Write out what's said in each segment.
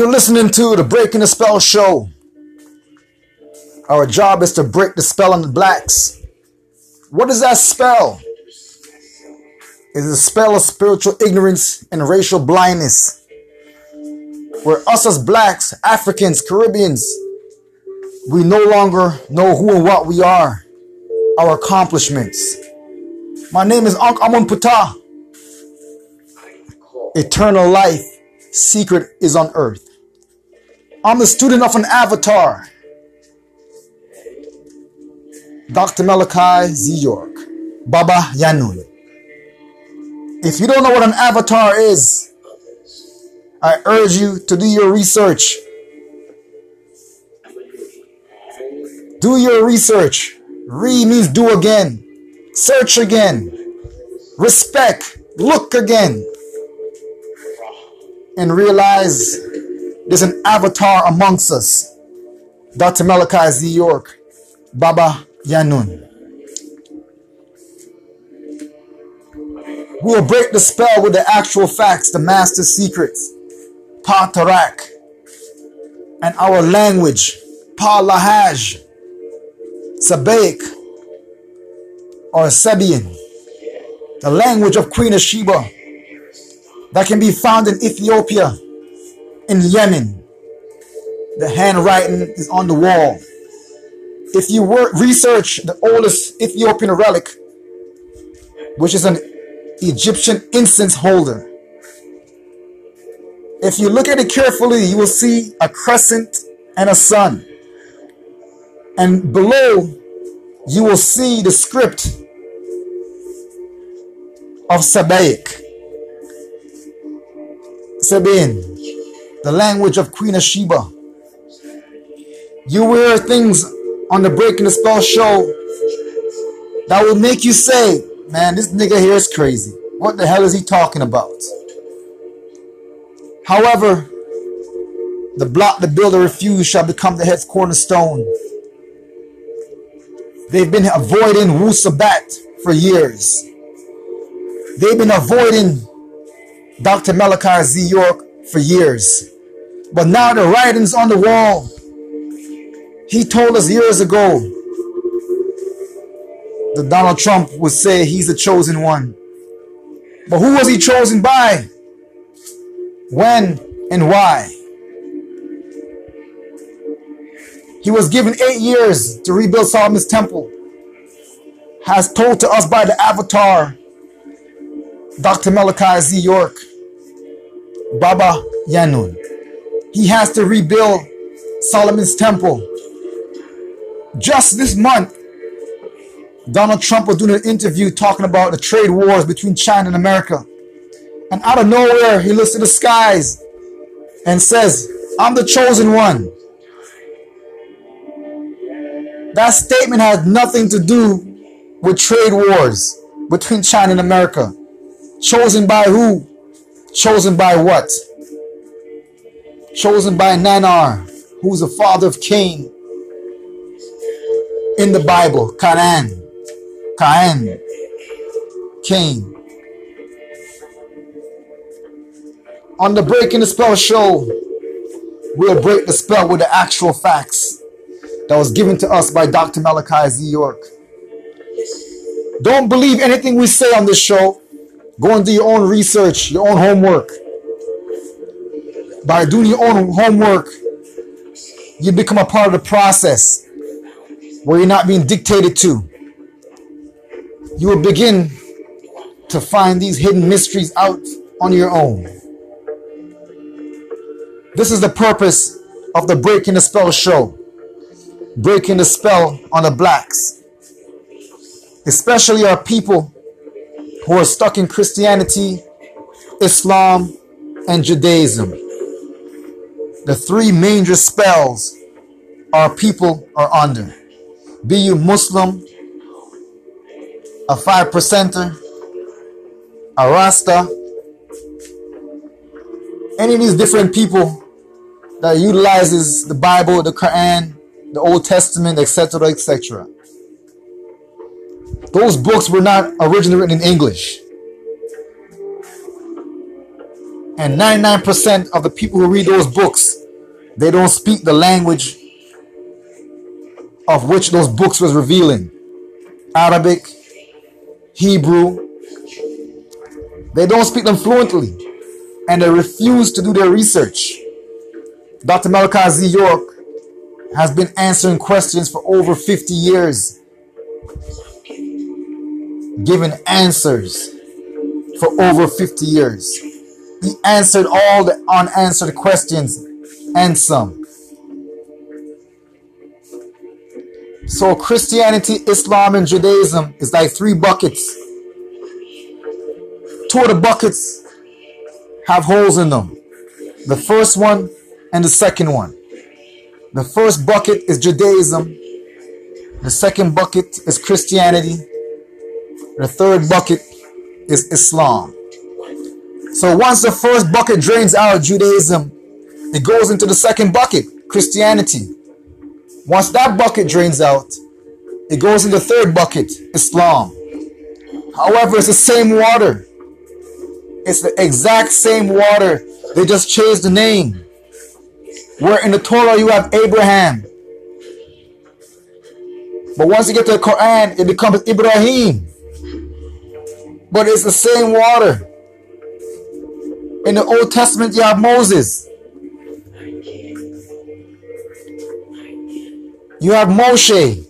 You're listening to the Breaking the Spell show. Our job is to break the spell on the blacks. What is that spell? It is a spell of spiritual ignorance and racial blindness. Where us as blacks, Africans, Caribbeans, we no longer know who and what we are, our accomplishments. My name is Ankh Amun Putah. Eternal life, secret is on earth. I'm the student of an avatar. Dr. Malachi Z. York, Baba Yanun. If you don't know what an avatar is, I urge you to do your research. Do your research. Re means do again. Search again. Respect. Look again. And realize there's an avatar amongst us. Dr. Malachi Z. York, Baba Yanun. We will break the spell with the actual facts, the master secrets, Patarak, and our language, Palahaj, Sabaic, or Sabian, the language of Queen of Sheba that can be found in Ethiopia, in Yemen. The handwriting is on the wall. If you were, research the oldest Ethiopian relic, which is an Egyptian incense holder. If you look at it carefully, you will see a crescent and a sun. And below, you will see the script of Sabaic. Sabine, the language of Queen of Sheba. You wear things on the Breaking the Spell show that will make you say, man, this nigga here is crazy. What the hell is he talking about? However, the block the builder refused shall become the head's cornerstone. They've been avoiding Wu Sabat for years. They've been avoiding Dr. Malachi Z. York for years. But now the writing's on the wall. He told us years ago that Donald Trump would say he's the chosen one. But who was he chosen by? When and why? He was given eight years to rebuild Solomon's temple. Has told to us by the avatar, Dr. Malachi Z. York, Baba Yanun. He has to rebuild Solomon's temple. Just this month, Donald Trump was doing an interview talking about the trade wars between China and America. And out of nowhere, he looks to the skies and says, I'm the chosen one. That statement has nothing to do with trade wars between China and America. Chosen by who? Chosen by what? Chosen by Nanar, who's the father of Cain in the Bible, Canaan. Cain. Cain. On the Breaking the Spell show, we'll break the spell with the actual facts that was given to us by Dr. Malachi Z. York. Don't believe anything we say on this show. Go and do your own research, your own homework. By doing your own homework, you become a part of the process where you're not being dictated to. You will begin to find these hidden mysteries out on your own. This is the purpose of the Breaking the Spell show. Breaking the spell on the blacks. Especially our people who are stuck in Christianity, Islam, and Judaism. The three major spells our people are under. Be you Muslim, a five percenter, a Rasta, any of these different people that utilizes the Bible, the Quran, the Old Testament, etc., etc. Those books were not originally written in English. And 99% of the people who read those books, they don't speak the language of which those books was revealing. Arabic, Hebrew. They don't speak them fluently. And they refuse to do their research. Dr. Malachi Z. York has been answering questions for over 50 years, giving answers for over 50 years. He answered all the unanswered questions and some. So Christianity, Islam, and Judaism is like three buckets. Two of the buckets have holes in them. The first one and the second one. The first bucket is Judaism. The second bucket is Christianity. The third bucket is Islam. So once the first bucket drains out Judaism, it goes into the second bucket, Christianity. Once that bucket drains out, it goes in the third bucket, Islam. However, it's the same water. It's the exact same water. They just changed the name. Where in the Torah you have Abraham. But once you get to the Quran, it becomes Ibrahim. But it's the same water. In the Old Testament, you have Moses. You have Moshe.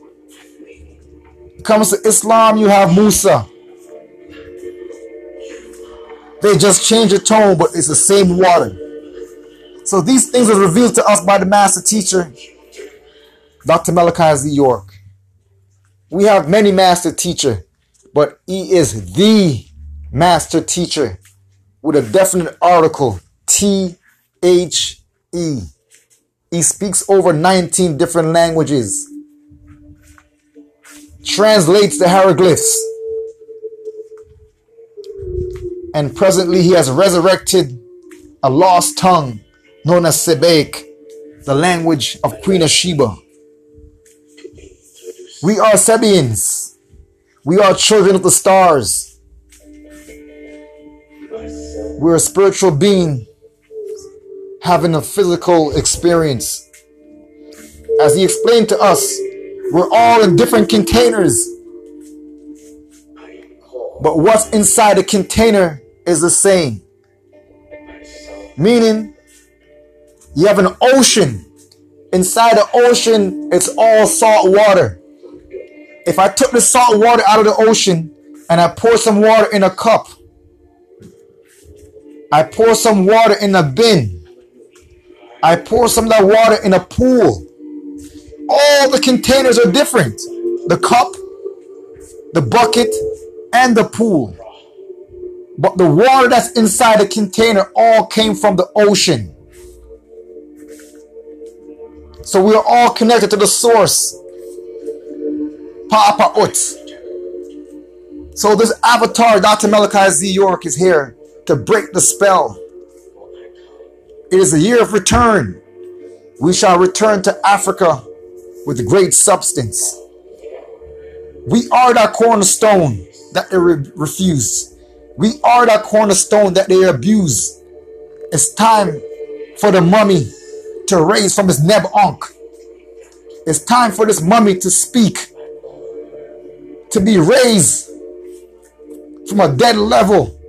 Comes to Islam, you have Musa. They just change the tone, but it's the same water. So these things are revealed to us by the master teacher, Dr. Malachi Z. York. We have many master teacher, but he is the master teacher with a definite article T H E. He speaks over 19 different languages, translates the hieroglyphs, and presently he has resurrected a lost tongue known as Sebek, the language of Queen of Sheba. We are Sabians. We are children of the stars. We're a spiritual being having a physical experience. As he explained to us, we're all in different containers. But what's inside the container is the same. Meaning, you have an ocean. Inside the ocean, it's all salt water. If I took the salt water out of the ocean and I pour some water in a cup, I pour some water in a bin, I pour some of that water in a pool. All the containers are different the cup, the bucket, and the pool. But the water that's inside the container all came from the ocean. So we are all connected to the source. Papa Ut. So this avatar, Dr. Malachi Z. York, is here to break the spell. It is a year of return. We shall return to Africa with great substance. We are that cornerstone that they re- refuse. We are that cornerstone that they abuse. It's time for the mummy to raise from his neb ankh. It's time for this mummy to speak, to be raised from a dead level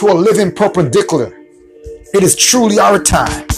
to a living perpendicular. It is truly our time.